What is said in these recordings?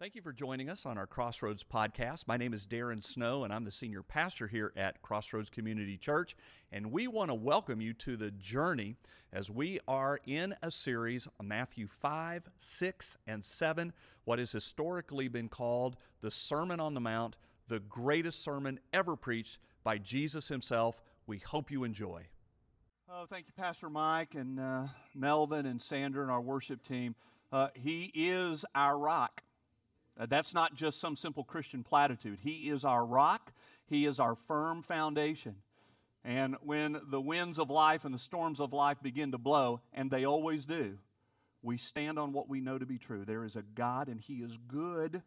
Thank you for joining us on our Crossroads podcast. My name is Daren Snow, and I'm the senior pastor here at Crossroads Community Church. And we want to welcome you to the journey as we are in a series Matthew 5, 6, and 7, what has historically been called the Sermon on the Mount, the greatest sermon ever preached by Jesus himself. We hope you enjoy. Oh, thank you, Pastor Mike and uh, Melvin and Sandra and our worship team. Uh, he is our rock. Uh, that's not just some simple Christian platitude. He is our rock, He is our firm foundation. And when the winds of life and the storms of life begin to blow, and they always do, we stand on what we know to be true. There is a God, and He is good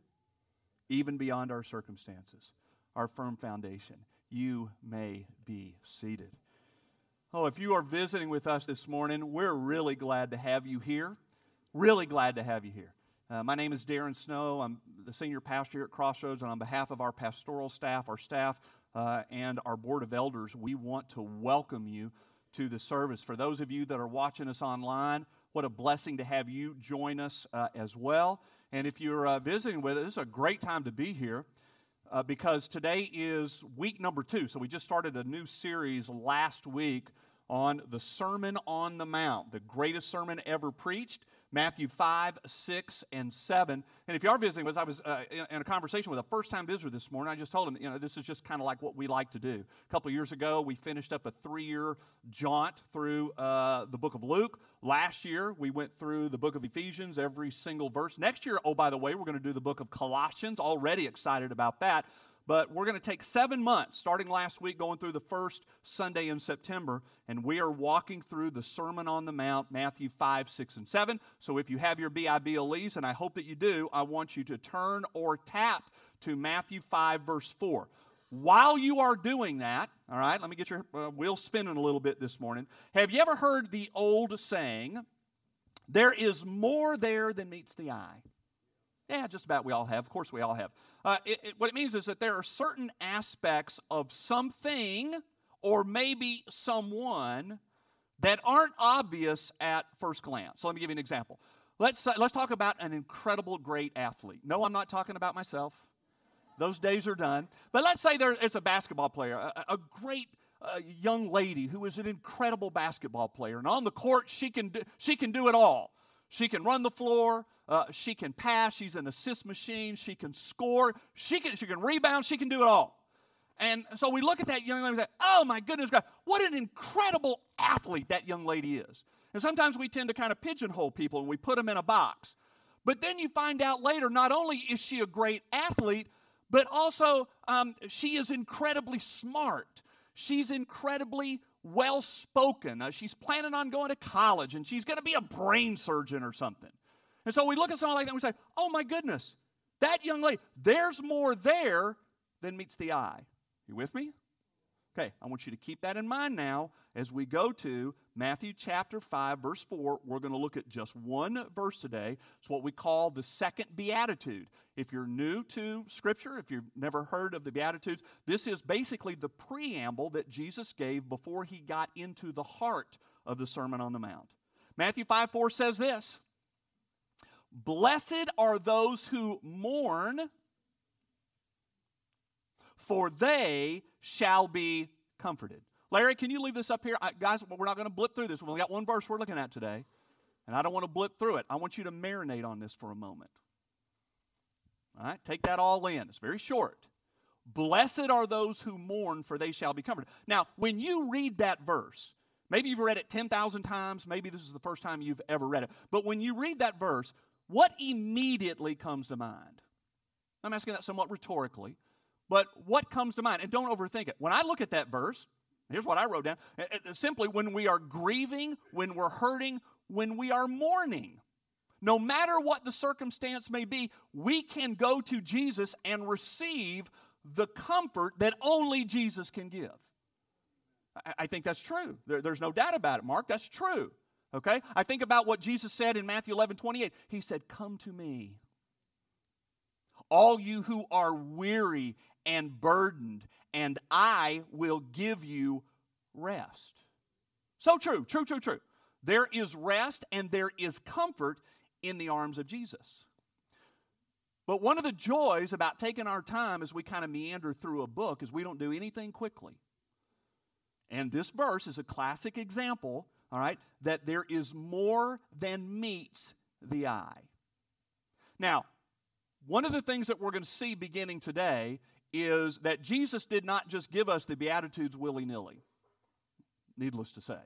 even beyond our circumstances, our firm foundation. You may be seated. Oh, if you are visiting with us this morning, we're really glad to have you here. Really glad to have you here. Uh, my name is Daren Snow. I'm the senior pastor here at Crossroads, and on behalf of our pastoral staff, our staff, uh, and our board of elders, we want to welcome you to the service. For those of you that are watching us online, what a blessing to have you join us uh, as well. And if you're uh, visiting with us, is a great time to be here. Uh, because today is week number two. So, we just started a new series last week on the Sermon on the Mount, the greatest sermon ever preached. Matthew 5, 6, and 7. And if you are visiting us, I was uh, in, in, a conversation with a first time visitor this morning. I just told him, you know, this is just kind of like what we like to do. A couple years ago, we finished up a three year jaunt through uh, the book of Luke. Last year, we went through the book of Ephesians, every single verse. Next year, oh, by the way, we're going to do the book of Colossians. Already excited about that. But we're going to take seven months, starting last week, going through the first Sunday in September, and we are walking through the Sermon on the Mount, Matthew 5, 6, and 7. So if you have your BIBLEs, and I hope that you do, I want you to turn or tap to Matthew 5, verse 4. While you are doing that, all right, let me get your uh, wheel spinning a little bit this morning. Have you ever heard the old saying, there is more there than meets the eye? Yeah, just about we all have. Of course, we all have. Uh, it, it, what it means is that there are certain aspects of something or maybe someone that aren't obvious at first glance. So let me give you an example. Let's, uh, let's talk about an incredible, great athlete. No, I'm not talking about myself. Those days are done. But let's say there is a basketball player, a, a great uh, young lady who is an incredible basketball player. And on the court, she can do, she can do it all. She can run the floor. Uh, she can pass. She's an assist machine. She can score. She can, she can rebound. She can do it all. And so we look at that young lady and say, oh my goodness, God, what an incredible athlete that young lady is. And sometimes we tend to kind of pigeonhole people and we put them in a box. But then you find out later, not only is she a great athlete, but also um, she is incredibly smart. She's incredibly well spoken. Uh, she's planning on going to college and she's going to be a brain surgeon or something. And so we look at someone like that and we say, oh my goodness, that young lady, there's more there than meets the eye. You with me? Okay, I want you to keep that in mind now as we go to Matthew chapter 5, verse 4. We're going to look at just one verse today. It's what we call the second beatitude. If you're new to Scripture, if you've never heard of the Beatitudes, this is basically the preamble that Jesus gave before he got into the heart of the Sermon on the Mount. Matthew 5 4 says this Blessed are those who mourn for they shall be comforted. Larry, can you leave this up here? I, guys, we're not going to blip through this. We've only got one verse we're looking at today, and I don't want to blip through it. I want you to marinate on this for a moment. All right, take that all in. It's very short. Blessed are those who mourn, for they shall be comforted. Now, when you read that verse, maybe you've read it 10,000 times, maybe this is the first time you've ever read it, but when you read that verse, what immediately comes to mind? I'm asking that somewhat rhetorically. But what comes to mind? And don't overthink it. When I look at that verse, here's what I wrote down simply when we are grieving, when we're hurting, when we are mourning. No matter what the circumstance may be, we can go to Jesus and receive the comfort that only Jesus can give. I think that's true. there's no doubt about it, Mark. That's true. Okay? I think about what Jesus said in Matthew 11 28. He said, Come to me, all you who are weary and burdened, and I will give you rest. So true, true, true, true. There is rest and there is comfort in the arms of Jesus. But one of the joys about taking our time as we kind of meander through a book is we don't do anything quickly. And this verse is a classic example, all right, that there is more than meets the eye. Now, one of the things that we're going to see beginning today is that Jesus did not just give us the Beatitudes willy nilly, needless to say.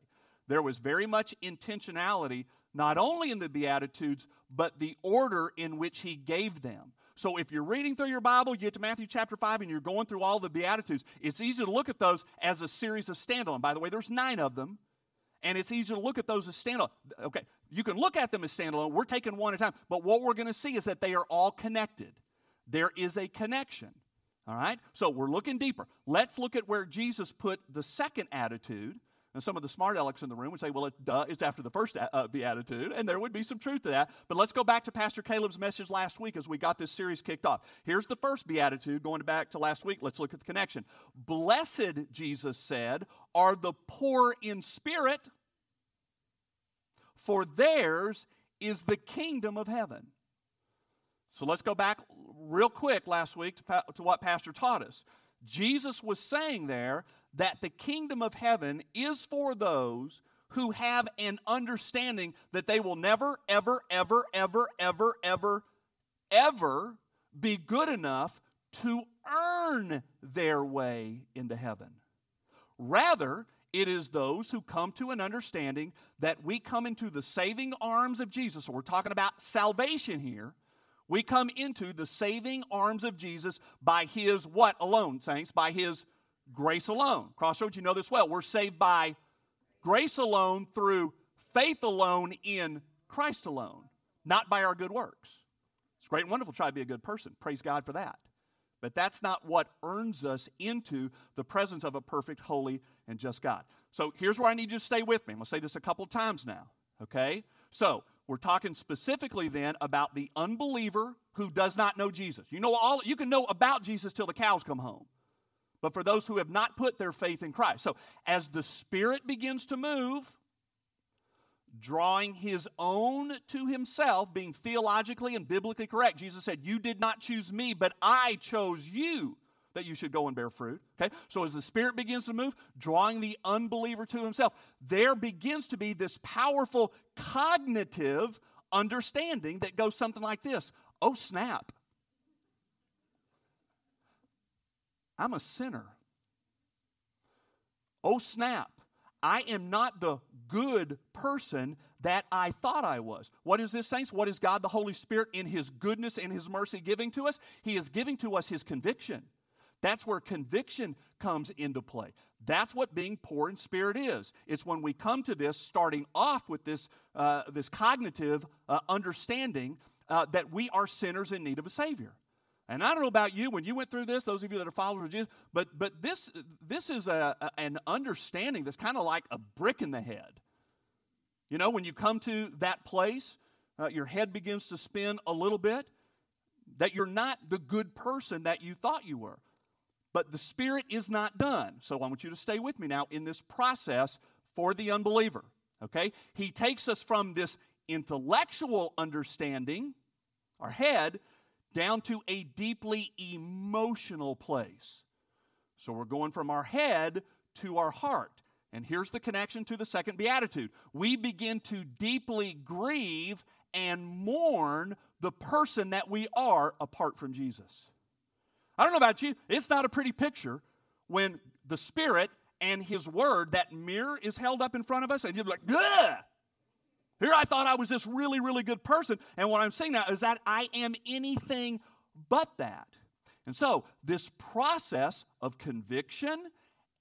There was very much intentionality, not only in the Beatitudes, but the order in which he gave them. So if you're reading through your Bible, you get to Matthew chapter 5 and you're going through all the Beatitudes, it's easy to look at those as a series of standalone. By the way, there's nine of them, and it's easy to look at those as standalone. Okay, you can look at them as standalone. We're taking one at a time. But what we're going to see is that they are all connected. There is a connection. All right? So we're looking deeper. Let's look at where Jesus put the second attitude and some of the smart alecks in the room would say, well, it, duh, it's after the first uh, beatitude, and there would be some truth to that. But let's go back to Pastor Caleb's message last week as we got this series kicked off. Here's the first beatitude, going back to last week. Let's look at the connection. Blessed, Jesus said, are the poor in spirit, for theirs is the kingdom of heaven. So let's go back real quick last week to, to what Pastor taught us. Jesus was saying there that the kingdom of heaven is for those who have an understanding that they will never, ever, ever, ever, ever, ever, ever be good enough to earn their way into heaven. Rather, it is those who come to an understanding that we come into the saving arms of Jesus. So we're talking about salvation here. We come into the saving arms of Jesus by his what alone, saints? By his grace alone. Crossroads, you know this well. We're saved by grace alone through faith alone in Christ alone, not by our good works. It's great and wonderful to try to be a good person. Praise God for that. But that's not what earns us into the presence of a perfect, holy, and just God. So here's where I need you to stay with me. I'm going to say this a couple times now, okay? So we're talking specifically then about the unbeliever who does not know Jesus. You know all you can know about Jesus till the cows come home but for those who have not put their faith in Christ. So, as the Spirit begins to move, drawing his own to himself, being theologically and biblically correct, Jesus said, You did not choose me, but I chose you that you should go and bear fruit. Okay? So as the Spirit begins to move, drawing the unbeliever to himself, there begins to be this powerful cognitive understanding that goes something like this Oh, snap. I'm a sinner. Oh, snap. I am not the good person that I thought I was. What is this, saints? What is God the Holy Spirit in His goodness and His mercy giving to us? He is giving to us His conviction. That's where conviction comes into play. That's what being poor in spirit is. It's when we come to this, starting off with this, uh, this cognitive uh, understanding uh, that we are sinners in need of a Savior. And I don't know about you when you went through this, those of you that are followers of Jesus, but, but this, this is a, a an understanding that's kind of like a brick in the head. You know, when you come to that place, uh, your head begins to spin a little bit, that you're not the good person that you thought you were. But the Spirit is not done. So I want you to stay with me now in this process for the unbeliever. Okay? He takes us from this intellectual understanding, our head, down to a deeply emotional place. So we're going from our head to our heart. And here's the connection to the second beatitude. We begin to deeply grieve and mourn the person that we are apart from Jesus. I don't know about you, it's not a pretty picture when the Spirit and His Word, that mirror is held up in front of us, and you're like, Ugh! Here I thought I was this really, really good person. And what I'm saying now is that I am anything but that. And so, this process of conviction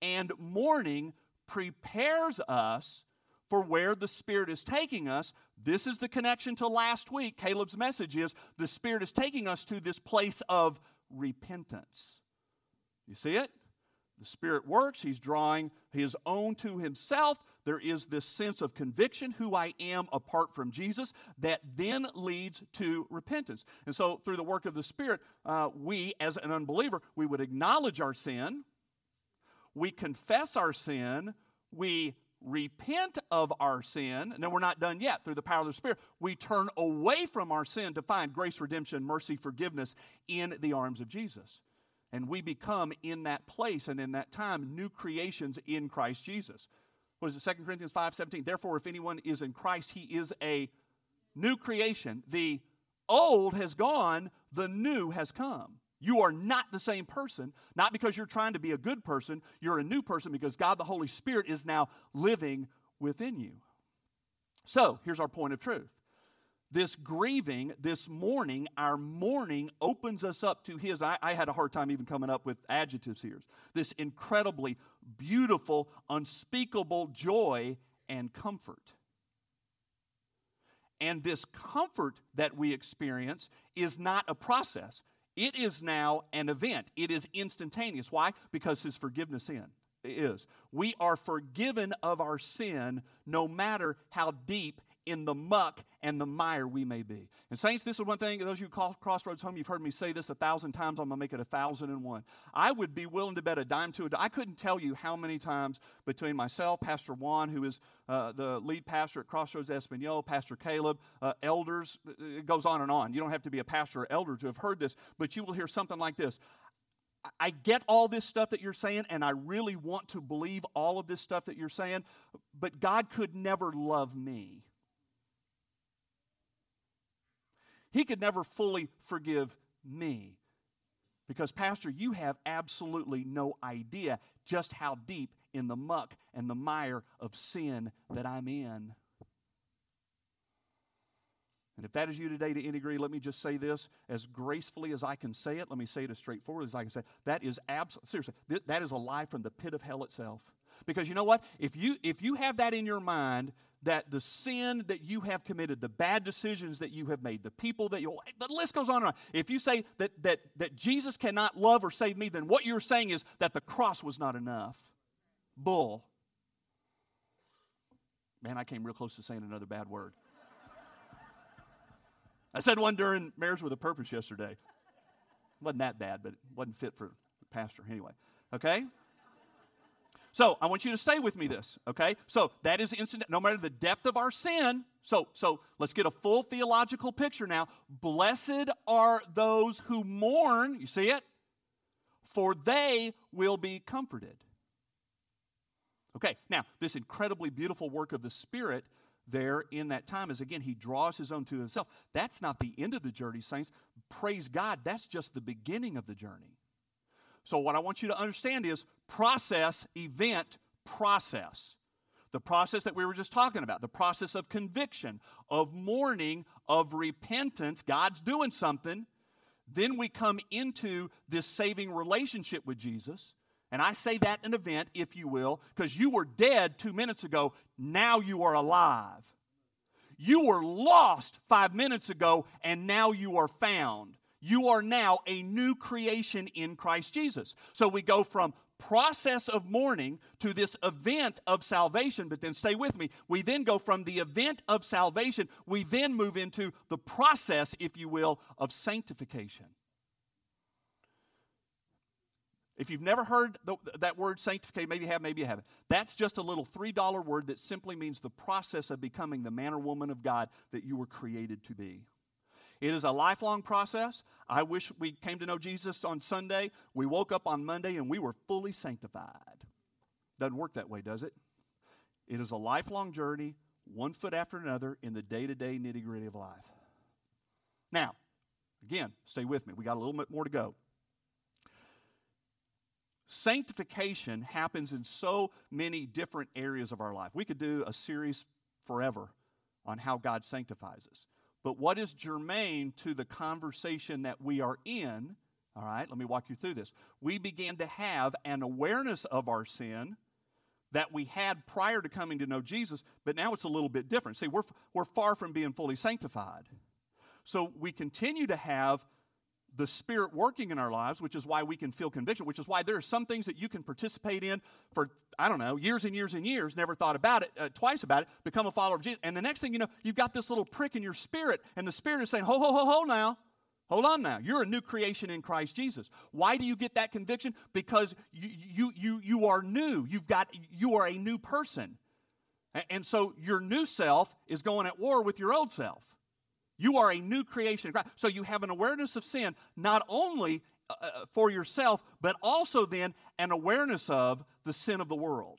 and mourning prepares us for where the Spirit is taking us. This is the connection to last week. Caleb's message is the Spirit is taking us to this place of repentance. You see it? The Spirit works, He's drawing His own to Himself. There is this sense of conviction, who I am apart from Jesus, that then leads to repentance. And so, through the work of the Spirit, uh, we, as an unbeliever, we would acknowledge our sin, we confess our sin, we repent of our sin, and then we're not done yet through the power of the Spirit, we turn away from our sin to find grace, redemption, mercy, forgiveness in the arms of Jesus. And we become in that place and in that time new creations in Christ Jesus. What is it, 2 Corinthians 5 17? Therefore, if anyone is in Christ, he is a new creation. The old has gone, the new has come. You are not the same person, not because you're trying to be a good person. You're a new person because God the Holy Spirit is now living within you. So, here's our point of truth. This grieving, this mourning, our mourning opens us up to His. I, I had a hard time even coming up with adjectives here. This incredibly beautiful, unspeakable joy and comfort. And this comfort that we experience is not a process. It is now an event. It is instantaneous. Why? Because his forgiveness in is. We are forgiven of our sin no matter how deep in the muck and the mire we may be. And, Saints, this is one thing, those of you who call Crossroads home, you've heard me say this a thousand times. I'm going to make it a thousand and one. I would be willing to bet a dime to a. I couldn't tell you how many times between myself, Pastor Juan, who is uh, the lead pastor at Crossroads Espanol, Pastor Caleb, uh, elders, it goes on and on. You don't have to be a pastor or elder to have heard this, but you will hear something like this. I get all this stuff that you're saying, and I really want to believe all of this stuff that you're saying, but God could never love me. He could never fully forgive me. Because, Pastor, you have absolutely no idea just how deep in the muck and the mire of sin that I'm in. And if that is you today to any degree, let me just say this as gracefully as I can say it. Let me say it as straightforward as I can say. It. That is absolutely seriously. that is a lie from the pit of hell itself. Because you know what? If you if you have that in your mind, that the sin that you have committed, the bad decisions that you have made, the people that you, the list goes on and on. If you say that, that, that Jesus cannot love or save me, then what you're saying is that the cross was not enough. Bull. Man, I came real close to saying another bad word. I said one during Marriage with a Purpose yesterday. Wasn't that bad, but it wasn't fit for pastor anyway. Okay? So I want you to stay with me this, okay? So that is instant, no matter the depth of our sin. So, so let's get a full theological picture now. Blessed are those who mourn, you see it? For they will be comforted. Okay, now this incredibly beautiful work of the Spirit there in that time is again, he draws his own to himself. That's not the end of the journey, saints. Praise God, that's just the beginning of the journey. So, what I want you to understand is process, event, process. The process that we were just talking about, the process of conviction, of mourning, of repentance. God's doing something. Then we come into this saving relationship with Jesus. And I say that an event, if you will, because you were dead two minutes ago. Now you are alive. You were lost five minutes ago, and now you are found you are now a new creation in Christ Jesus. So we go from process of mourning to this event of salvation, but then stay with me. We then go from the event of salvation, we then move into the process, if you will, of sanctification. If you've never heard the, that word sanctification, maybe you have, maybe you haven't. That's just a little $3 word that simply means the process of becoming the man or woman of God that you were created to be. It is a lifelong process. I wish we came to know Jesus on Sunday. We woke up on Monday and we were fully sanctified. Doesn't work that way, does it? It is a lifelong journey, one foot after another, in the day to day nitty gritty of life. Now, again, stay with me. We got a little bit more to go. Sanctification happens in so many different areas of our life. We could do a series forever on how God sanctifies us. But what is germane to the conversation that we are in? All right, let me walk you through this. We began to have an awareness of our sin that we had prior to coming to know Jesus, but now it's a little bit different. See, we're, we're far from being fully sanctified. So we continue to have the Spirit working in our lives, which is why we can feel conviction, which is why there are some things that you can participate in for, I don't know, years and years and years, never thought about it, uh, twice about it, become a follower of Jesus. And the next thing you know, you've got this little prick in your spirit, and the Spirit is saying, ho, ho, ho, ho now. Hold on now. You're a new creation in Christ Jesus. Why do you get that conviction? Because you, you, you, you are new. You've got, you are a new person. And so your new self is going at war with your old self. You are a new creation. So you have an awareness of sin, not only uh, uh, for yourself, but also then an awareness of the sin of the world.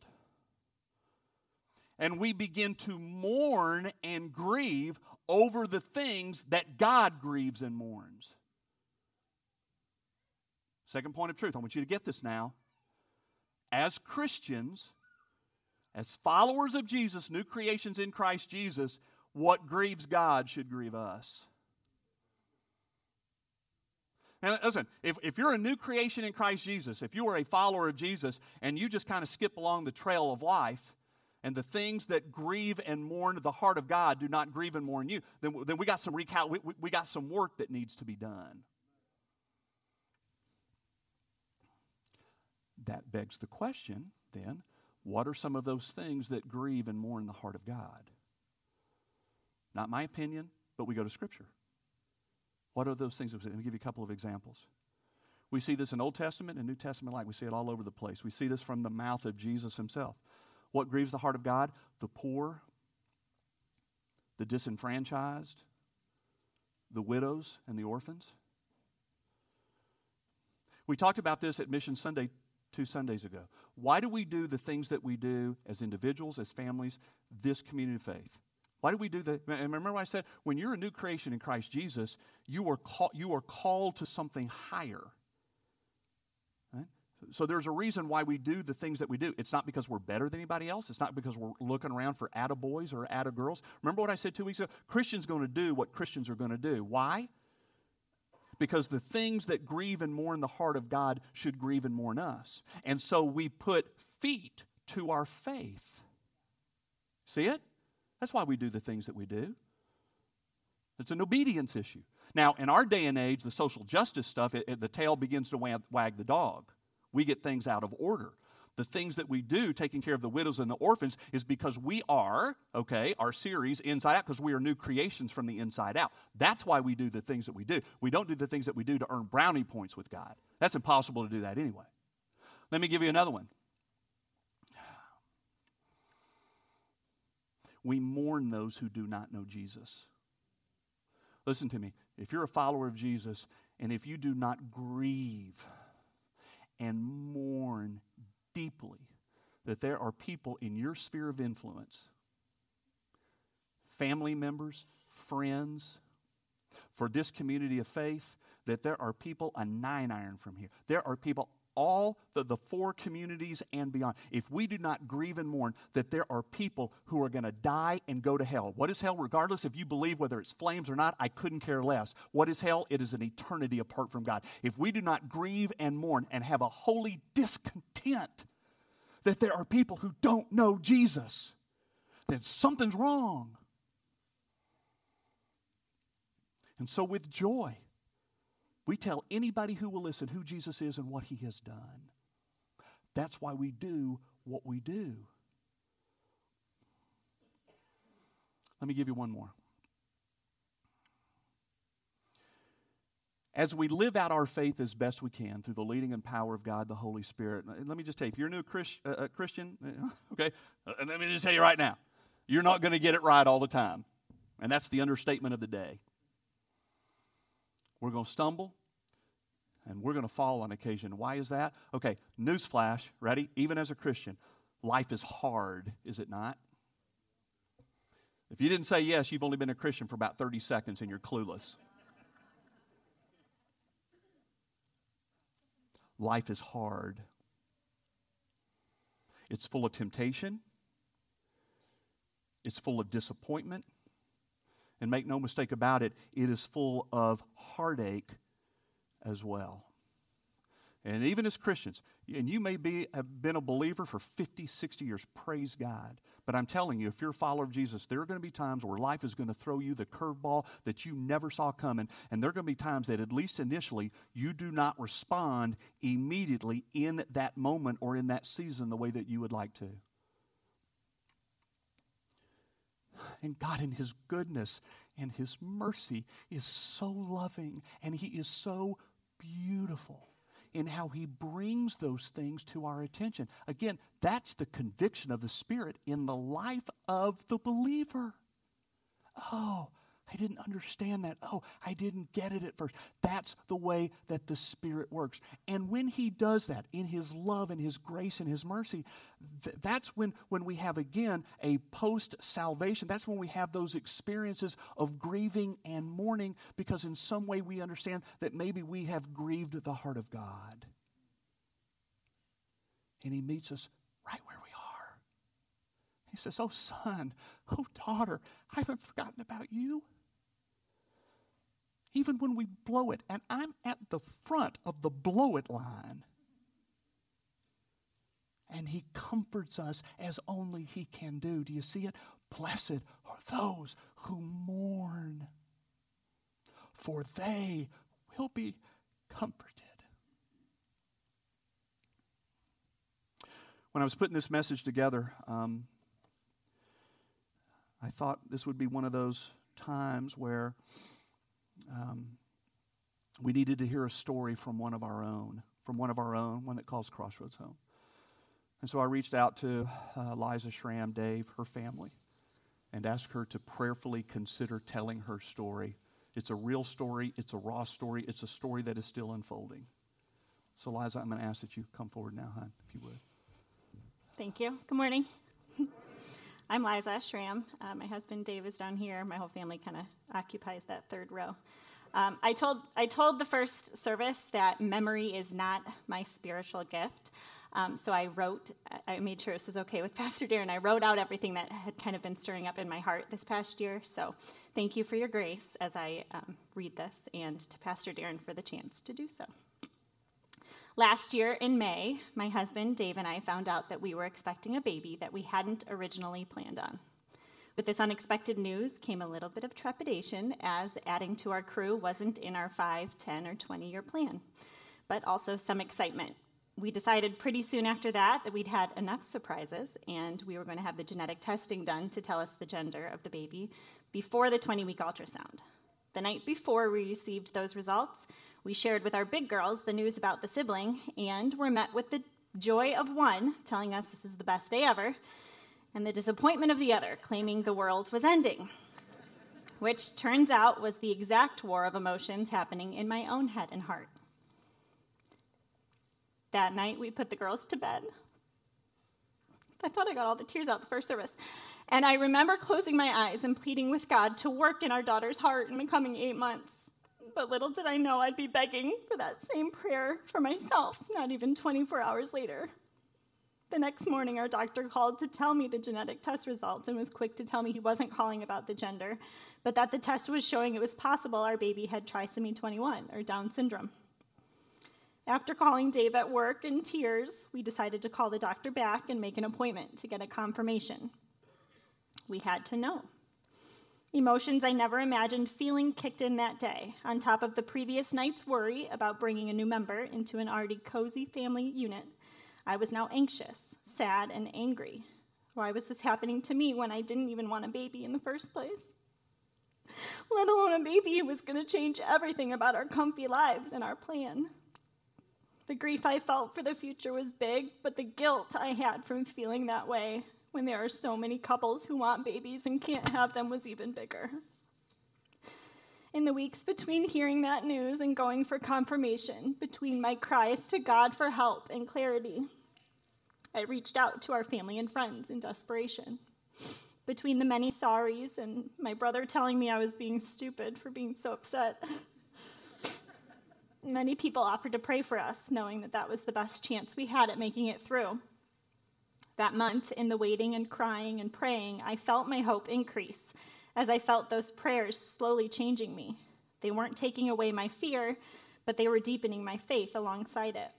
And we begin to mourn and grieve over the things that God grieves and mourns. Second point of truth. I want you to get this now. As Christians, as followers of Jesus, new creations in Christ Jesus, what grieves God should grieve us. And listen, if, if you're a new creation in Christ Jesus, if you are a follower of Jesus and you just kind of skip along the trail of life, and the things that grieve and mourn the heart of God do not grieve and mourn you, then, then we got some recal- we, we got some work that needs to be done. That begs the question, then, what are some of those things that grieve and mourn the heart of God? Not my opinion, but we go to Scripture. What are those things? Let me give you a couple of examples. We see this in Old Testament and New Testament like we see it all over the place. We see this from the mouth of Jesus himself. What grieves the heart of God? The poor, the disenfranchised, the widows, and the orphans. We talked about this at Mission Sunday two Sundays ago. Why do we do the things that we do as individuals, as families, this community of faith? Why do we do that? And remember I said, when you're a new creation in Christ Jesus, you are, call, you are called to something higher. Right? So there's a reason why we do the things that we do. It's not because we're better than anybody else. It's not because we're looking around for attaboys or attagirls. Remember what I said two weeks ago? Christians going to do what Christians are going to do. Why? Because the things that grieve and mourn the heart of God should grieve and mourn us. And so we put feet to our faith. See it? That's why we do the things that we do. It's an obedience issue. Now, in our day and age, the social justice stuff, it, it, the tail begins to wag, wag the dog. We get things out of order. The things that we do, taking care of the widows and the orphans, is because we are, okay, our series, Inside Out, because we are new creations from the inside out. That's why we do the things that we do. We don't do the things that we do to earn brownie points with God. That's impossible to do that anyway. Let me give you another one. We mourn those who do not know Jesus. Listen to me. If you're a follower of Jesus and if you do not grieve and mourn deeply that there are people in your sphere of influence, family members, friends, for this community of faith, that there are people a nine iron from here. There are people all the, the four communities and beyond, if we do not grieve and mourn that there are people who are going to die and go to hell. What is hell? Regardless if you believe whether it's flames or not, I couldn't care less. What is hell? It is an eternity apart from God. If we do not grieve and mourn and have a holy discontent that there are people who don't know Jesus, then something's wrong. And so, with joy, we tell anybody who will listen who Jesus is and what he has done. That's why we do what we do. Let me give you one more. As we live out our faith as best we can through the leading and power of God, the Holy Spirit. let me just tell you, if you're a new Christ, uh, Christian, okay, uh, let me just tell you right now, you're not going to get it right all the time. And that's the understatement of the day. We're going to stumble and we're going to fall on occasion. Why is that? Okay, newsflash, ready? Even as a Christian, life is hard, is it not? If you didn't say yes, you've only been a Christian for about 30 seconds and you're clueless. Life is hard. It's full of temptation. It's full of disappointment. And make no mistake about it, it is full of heartache as well. And even as Christians, and you may be have been a believer for 50, 60 years, praise God. But I'm telling you, if you're a follower of Jesus, there are going to be times where life is going to throw you the curveball that you never saw coming. And there are going to be times that, at least initially, you do not respond immediately in that moment or in that season the way that you would like to. And God, in His goodness and His mercy, is so loving and He is so beautiful. in how He brings those things to our attention. Again, that's the conviction of the Spirit in the life of the believer. Oh, I didn't understand that. Oh, I didn't get it at first. That's the way that the Spirit works. And when He does that in His love and His grace and His mercy, th- that's when, when we have again a post salvation. That's when we have those experiences of grieving and mourning because in some way we understand that maybe we have grieved the heart of God. And He meets us right where we are. He says, Oh, son, oh, daughter, I haven't forgotten about you even when we blow it. And I'm at the front of the blow it line. And he comforts us as only he can do. Do you see it? Blessed are those who mourn, for they will be comforted. When I was putting this message together, um, I thought this would be one of those times where um, we needed to hear a story from one of our own, from one of our own, one that calls Crossroads home. And so I reached out to uh, Liza Schramm, Dave, her family, and asked her to prayerfully consider telling her story. It's a real story, it's a raw story, it's a story that is still unfolding. So, Liza, I'm going to ask that you come forward now, hon, if you would. Thank you. Good morning. I'm Liza Schramm. Uh, my husband Dave is down here. My whole family kind of occupies that third row. Um, I told I told the first service that memory is not my spiritual gift. Um, so I wrote. I made sure this was okay with Pastor Daren. I wrote out everything that had kind of been stirring up in my heart this past year. So thank you for your grace as I um, read this, and to Pastor Daren for the chance to do so. Last year in May, my husband Dave and I found out that we were expecting a baby that we hadn't originally planned on. With this unexpected news came a little bit of trepidation, as adding to our crew wasn't in our 5, 10, or 20 year plan, but also some excitement. We decided pretty soon after that that we'd had enough surprises and we were going to have the genetic testing done to tell us the gender of the baby before the 20 week ultrasound. The night before we received those results, we shared with our big girls the news about the sibling and were met with the joy of one telling us this is the best day ever, and the disappointment of the other claiming the world was ending, which turns out was the exact war of emotions happening in my own head and heart. That night, we put the girls to bed. I thought I got all the tears out the first service. And I remember closing my eyes and pleading with God to work in our daughter's heart in the coming eight months. But little did I know I'd be begging for that same prayer for myself, not even 24 hours later. The next morning, our doctor called to tell me the genetic test results and was quick to tell me he wasn't calling about the gender, but that the test was showing it was possible our baby had trisomy 21, or Down syndrome. After calling Dave at work in tears, we decided to call the doctor back and make an appointment to get a confirmation. We had to know. Emotions I never imagined feeling kicked in that day, on top of the previous night's worry about bringing a new member into an already cozy family unit. I was now anxious, sad, and angry. Why was this happening to me when I didn't even want a baby in the first place? Let alone a baby who was going to change everything about our comfy lives and our plan. The grief I felt for the future was big, but the guilt I had from feeling that way when there are so many couples who want babies and can't have them was even bigger. In the weeks between hearing that news and going for confirmation, between my cries to God for help and clarity, I reached out to our family and friends in desperation. Between the many sorries and my brother telling me I was being stupid for being so upset, Many people offered to pray for us, knowing that that was the best chance we had at making it through. That month, in the waiting and crying and praying, I felt my hope increase as I felt those prayers slowly changing me. They weren't taking away my fear, but they were deepening my faith alongside it.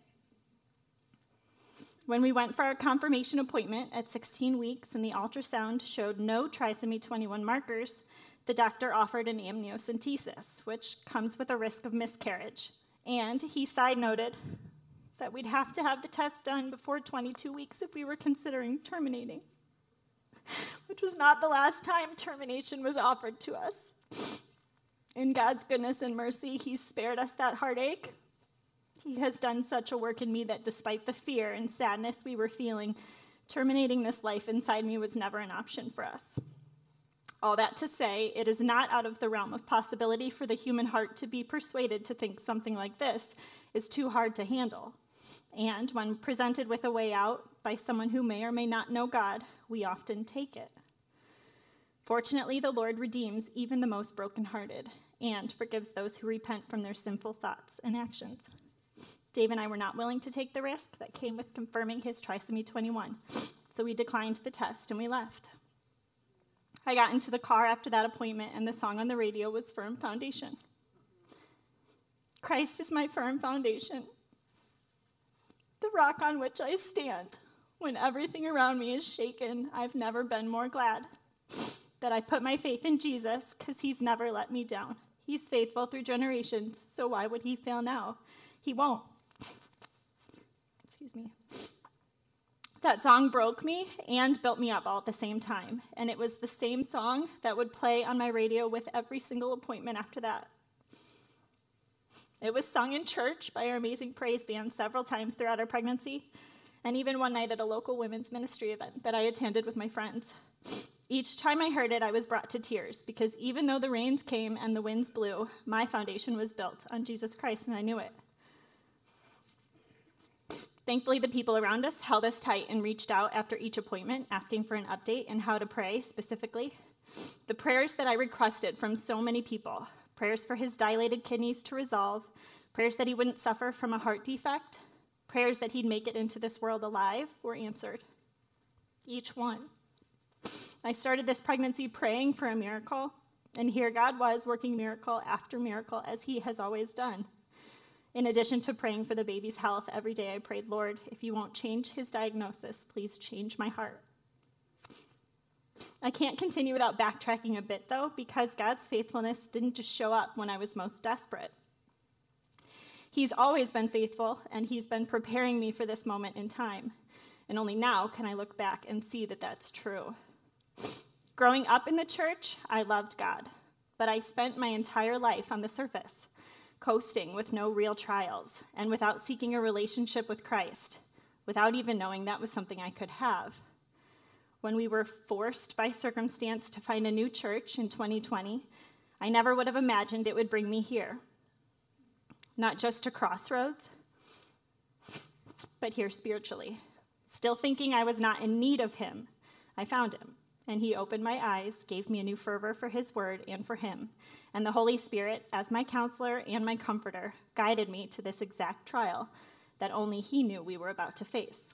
When we went for our confirmation appointment at 16 weeks and the ultrasound showed no trisomy 21 markers, the doctor offered an amniocentesis, which comes with a risk of miscarriage. And he side noted that we'd have to have the test done before 22 weeks if we were considering terminating, which was not the last time termination was offered to us. In God's goodness and mercy, he spared us that heartache. He has done such a work in me that despite the fear and sadness we were feeling, terminating this life inside me was never an option for us. All that to say, it is not out of the realm of possibility for the human heart to be persuaded to think something like this is too hard to handle. And when presented with a way out by someone who may or may not know God, we often take it. Fortunately, the Lord redeems even the most brokenhearted and forgives those who repent from their sinful thoughts and actions. Dave and I were not willing to take the risk that came with confirming his trisomy 21, so we declined the test and we left. I got into the car after that appointment, and the song on the radio was Firm Foundation. Christ is my firm foundation, the rock on which I stand. When everything around me is shaken, I've never been more glad that I put my faith in Jesus because he's never let me down. He's faithful through generations, so why would he fail now? He won't. Excuse me. That song broke me and built me up all at the same time. And it was the same song that would play on my radio with every single appointment after that. It was sung in church by our amazing praise band several times throughout our pregnancy, and even one night at a local women's ministry event that I attended with my friends. Each time I heard it, I was brought to tears because even though the rains came and the winds blew, my foundation was built on Jesus Christ, and I knew it. Thankfully, the people around us held us tight and reached out after each appointment, asking for an update and how to pray specifically. The prayers that I requested from so many people prayers for his dilated kidneys to resolve, prayers that he wouldn't suffer from a heart defect, prayers that he'd make it into this world alive were answered. Each one. I started this pregnancy praying for a miracle, and here God was working miracle after miracle as he has always done. In addition to praying for the baby's health, every day I prayed, Lord, if you won't change his diagnosis, please change my heart. I can't continue without backtracking a bit, though, because God's faithfulness didn't just show up when I was most desperate. He's always been faithful, and He's been preparing me for this moment in time. And only now can I look back and see that that's true. Growing up in the church, I loved God, but I spent my entire life on the surface, coasting with no real trials, and without seeking a relationship with Christ, without even knowing that was something I could have when we were forced by circumstance to find a new church in 2020, I never would have imagined it would bring me here. Not just to Crossroads, but here spiritually. Still thinking I was not in need of Him, I found Him. And He opened my eyes, gave me a new fervor for His word and for Him. And the Holy Spirit, as my counselor and my comforter, guided me to this exact trial that only He knew we were about to face.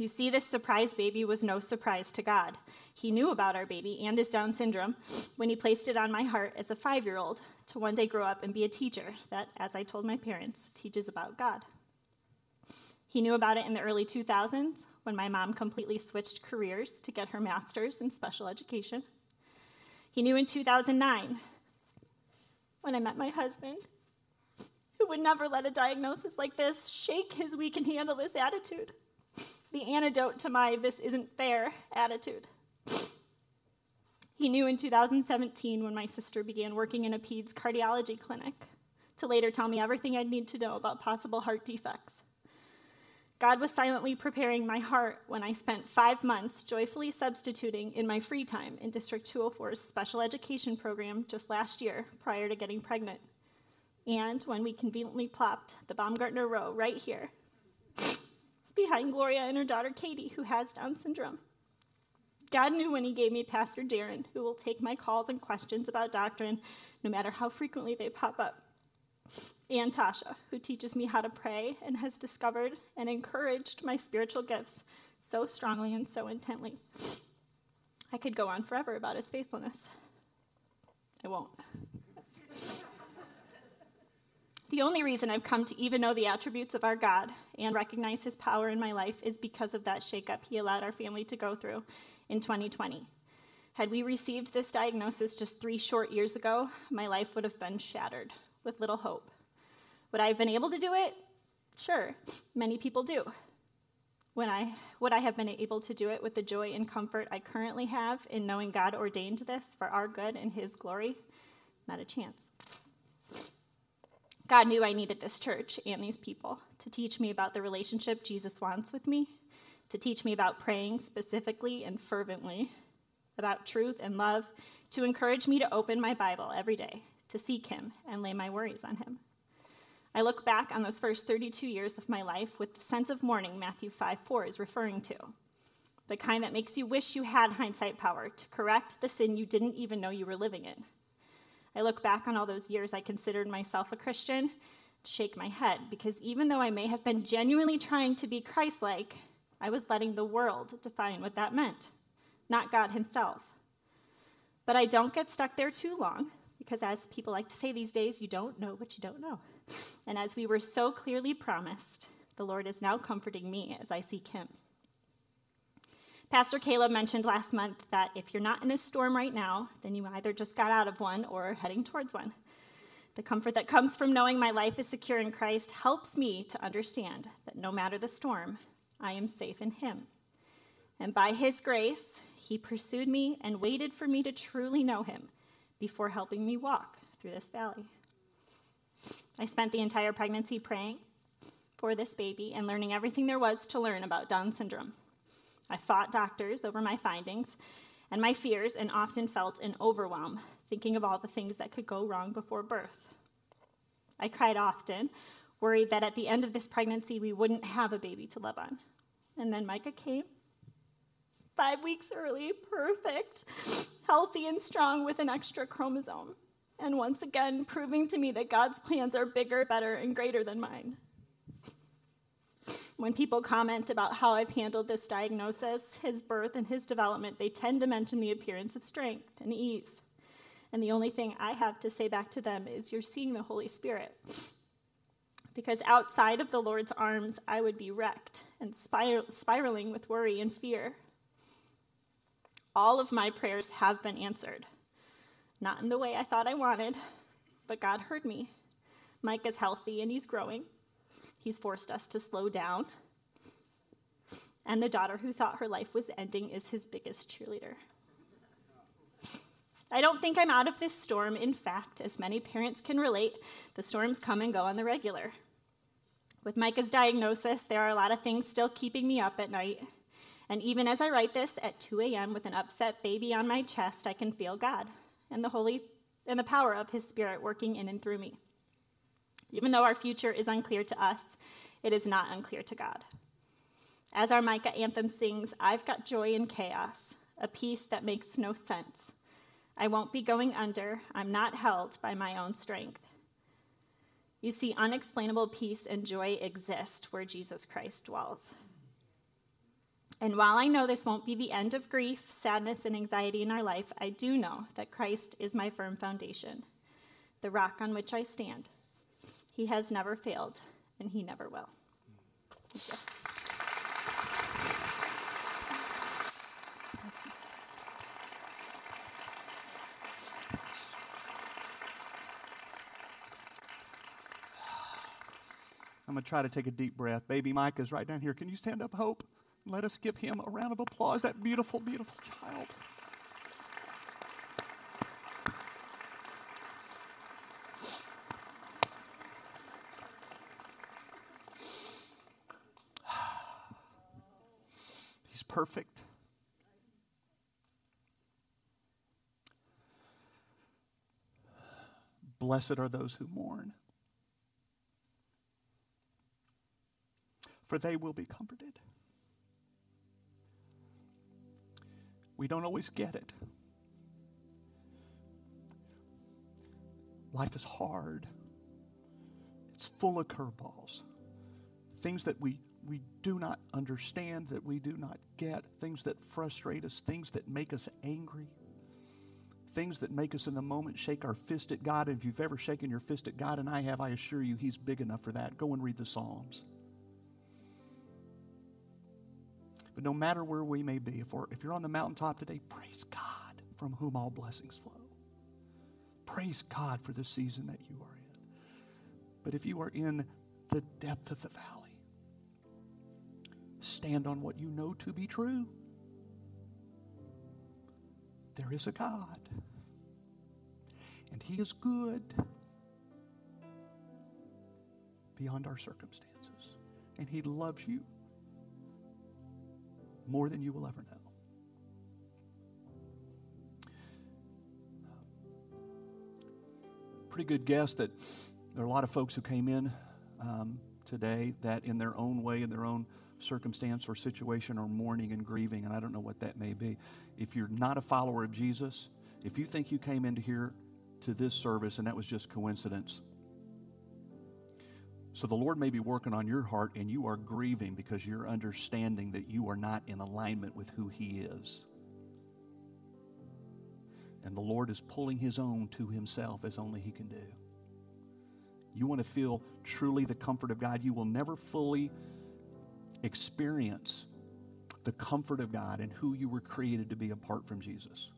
You see, this surprise baby was no surprise to God. He knew about our baby and his Down syndrome when he placed it on my heart as a five year old to one day grow up and be a teacher that, as I told my parents, teaches about God. He knew about it in the early 2000s when my mom completely switched careers to get her master's in special education. He knew in 2009 when I met my husband, who would never let a diagnosis like this shake his we can handle this attitude the antidote to my this isn't fair attitude. He knew in 2017 when my sister began working in a PEDS cardiology clinic to later tell me everything I'd need to know about possible heart defects. God was silently preparing my heart when I spent five months joyfully substituting in my free time in District 204's special education program just last year prior to getting pregnant. And when we conveniently plopped the Baumgartner Row right here behind Gloria and her daughter Katie, who has Down syndrome. God knew when He gave me Pastor Daren, who will take my calls and questions about doctrine, no matter how frequently they pop up, and Tasha, who teaches me how to pray and has discovered and encouraged my spiritual gifts so strongly and so intently. I could go on forever about His faithfulness. I won't. The only reason I've come to even know the attributes of our God and recognize his power in my life is because of that shakeup he allowed our family to go through in 2020. Had we received this diagnosis just three short years ago, my life would have been shattered with little hope. Would I have been able to do it? Sure, many people do. When I, would I have been able to do it with the joy and comfort I currently have in knowing God ordained this for our good and His glory? Not a chance. God knew I needed this church and these people to teach me about the relationship Jesus wants with me, to teach me about praying specifically and fervently, about truth and love, to encourage me to open my Bible every day, to seek Him and lay my worries on Him. I look back on those first 32 years of my life with the sense of mourning Matthew 5 4 is referring to. The kind that makes you wish you had hindsight power to correct the sin you didn't even know you were living in. I look back on all those years I considered myself a Christian, shake my head, because even though I may have been genuinely trying to be Christ like, I was letting the world define what that meant, not God Himself. But I don't get stuck there too long, because as people like to say these days, you don't know what you don't know. And as we were so clearly promised, the Lord is now comforting me as I seek Him. Pastor Caleb mentioned last month that if you're not in a storm right now, then you either just got out of one or are heading towards one. The comfort that comes from knowing my life is secure in Christ helps me to understand that no matter the storm, I am safe in Him. And by His grace, He pursued me and waited for me to truly know Him before helping me walk through this valley. I spent the entire pregnancy praying for this baby and learning everything there was to learn about Down syndrome. I fought doctors over my findings and my fears and often felt an overwhelm thinking of all the things that could go wrong before birth. I cried often, worried that at the end of this pregnancy we wouldn't have a baby to love on. And then Micah came. Five weeks early, perfect, healthy and strong with an extra chromosome. And once again, proving to me that God's plans are bigger, better, and greater than mine. When people comment about how I've handled this diagnosis, his birth, and his development, they tend to mention the appearance of strength and ease. And the only thing I have to say back to them is, You're seeing the Holy Spirit. Because outside of the Lord's arms, I would be wrecked and spir- spiraling with worry and fear. All of my prayers have been answered. Not in the way I thought I wanted, but God heard me. Mike is healthy and he's growing. He's forced us to slow down. And the daughter who thought her life was ending is his biggest cheerleader. I don't think I'm out of this storm. In fact, as many parents can relate, the storms come and go on the regular. With Micah's diagnosis, there are a lot of things still keeping me up at night. And even as I write this at 2 a.m. with an upset baby on my chest, I can feel God and the Holy and the power of His Spirit working in and through me. Even though our future is unclear to us, it is not unclear to God. As our Micah anthem sings, I've got joy in chaos, a peace that makes no sense. I won't be going under, I'm not held by my own strength. You see, unexplainable peace and joy exist where Jesus Christ dwells. And while I know this won't be the end of grief, sadness, and anxiety in our life, I do know that Christ is my firm foundation, the rock on which I stand. He has never failed, and he never will. I'm going to try to take a deep breath. Baby Mike is right down here. Can you stand up, Hope? Let us give him a round of applause. That beautiful, beautiful child. Perfect. Blessed are those who mourn, for they will be comforted. We don't always get it. Life is hard. It's full of curveballs. Things that we we do not understand, that we do not get, things that frustrate us, things that make us angry, things that make us in the moment shake our fist at God. And if you've ever shaken your fist at God, and I have, I assure you, He's big enough for that. Go and read the Psalms. But no matter where we may be, if, if you're on the mountaintop today, praise God from whom all blessings flow. Praise God for the season that you are in. But if you are in the depth of the valley, Stand on what you know to be true. There is a God, and He is good, beyond our circumstances. And He loves you more than you will ever know. Pretty good guess that there are a lot of folks who came in um, today that, in their own way, in their own circumstance or situation, or mourning and grieving, and I don't know what that may be. If you're not a follower of Jesus, if you think you came into here to this service and that was just coincidence, so the Lord may be working on your heart and you are grieving because you're understanding that you are not in alignment with who He is. And the Lord is pulling His own to Himself as only He can do. You want to feel truly the comfort of God, you will never fully experience the comfort of God and who you were created to be apart from Jesus.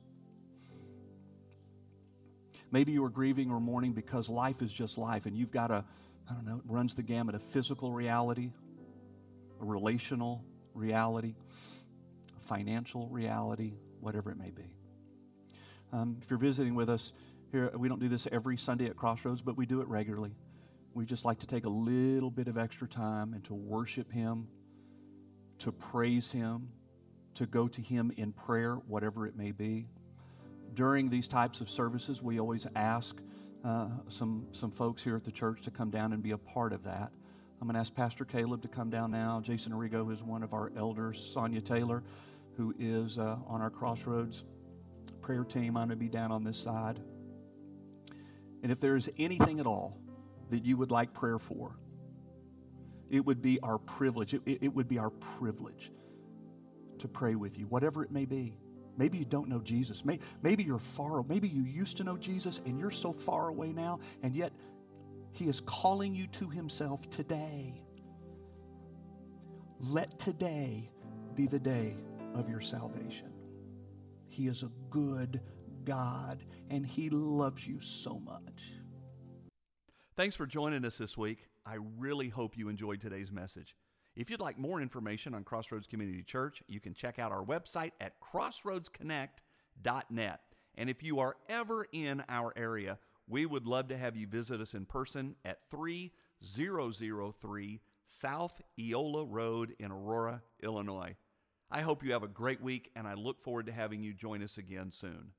Maybe you are grieving or mourning because life is just life and you've got a I don't know, it runs the gamut of physical reality, a relational reality, a financial reality, whatever it may be. Um, if you're visiting with us here, we don't do this every Sunday at Crossroads, but we do it regularly. We just like to take a little bit of extra time and to worship Him, to praise Him, to go to Him in prayer, whatever it may be. During these types of services, we always ask uh, some, some folks here at the church to come down and be a part of that. I'm going to ask Pastor Caleb to come down now. Jason Arrigo is one of our elders. Sonia Taylor, who is uh, on our Crossroads prayer team, I'm going to be down on this side. And if there is anything at all that you would like prayer for, it would be our privilege. It, it would be our privilege to pray with you, whatever it may be. Maybe you don't know Jesus. Maybe you're far. Maybe you used to know Jesus and you're so far away now, and yet He is calling you to Himself today. Let today be the day of your salvation. He is a good God, and He loves you so much. Thanks for joining us this week. I really hope you enjoyed today's message. If you'd like more information on Crossroads Community Church, you can check out our website at crossroadsconnect.net. And if you are ever in our area, we would love to have you visit us in person at 3003 South Eola Road in Aurora, Illinois. I hope you have a great week, and I look forward to having you join us again soon.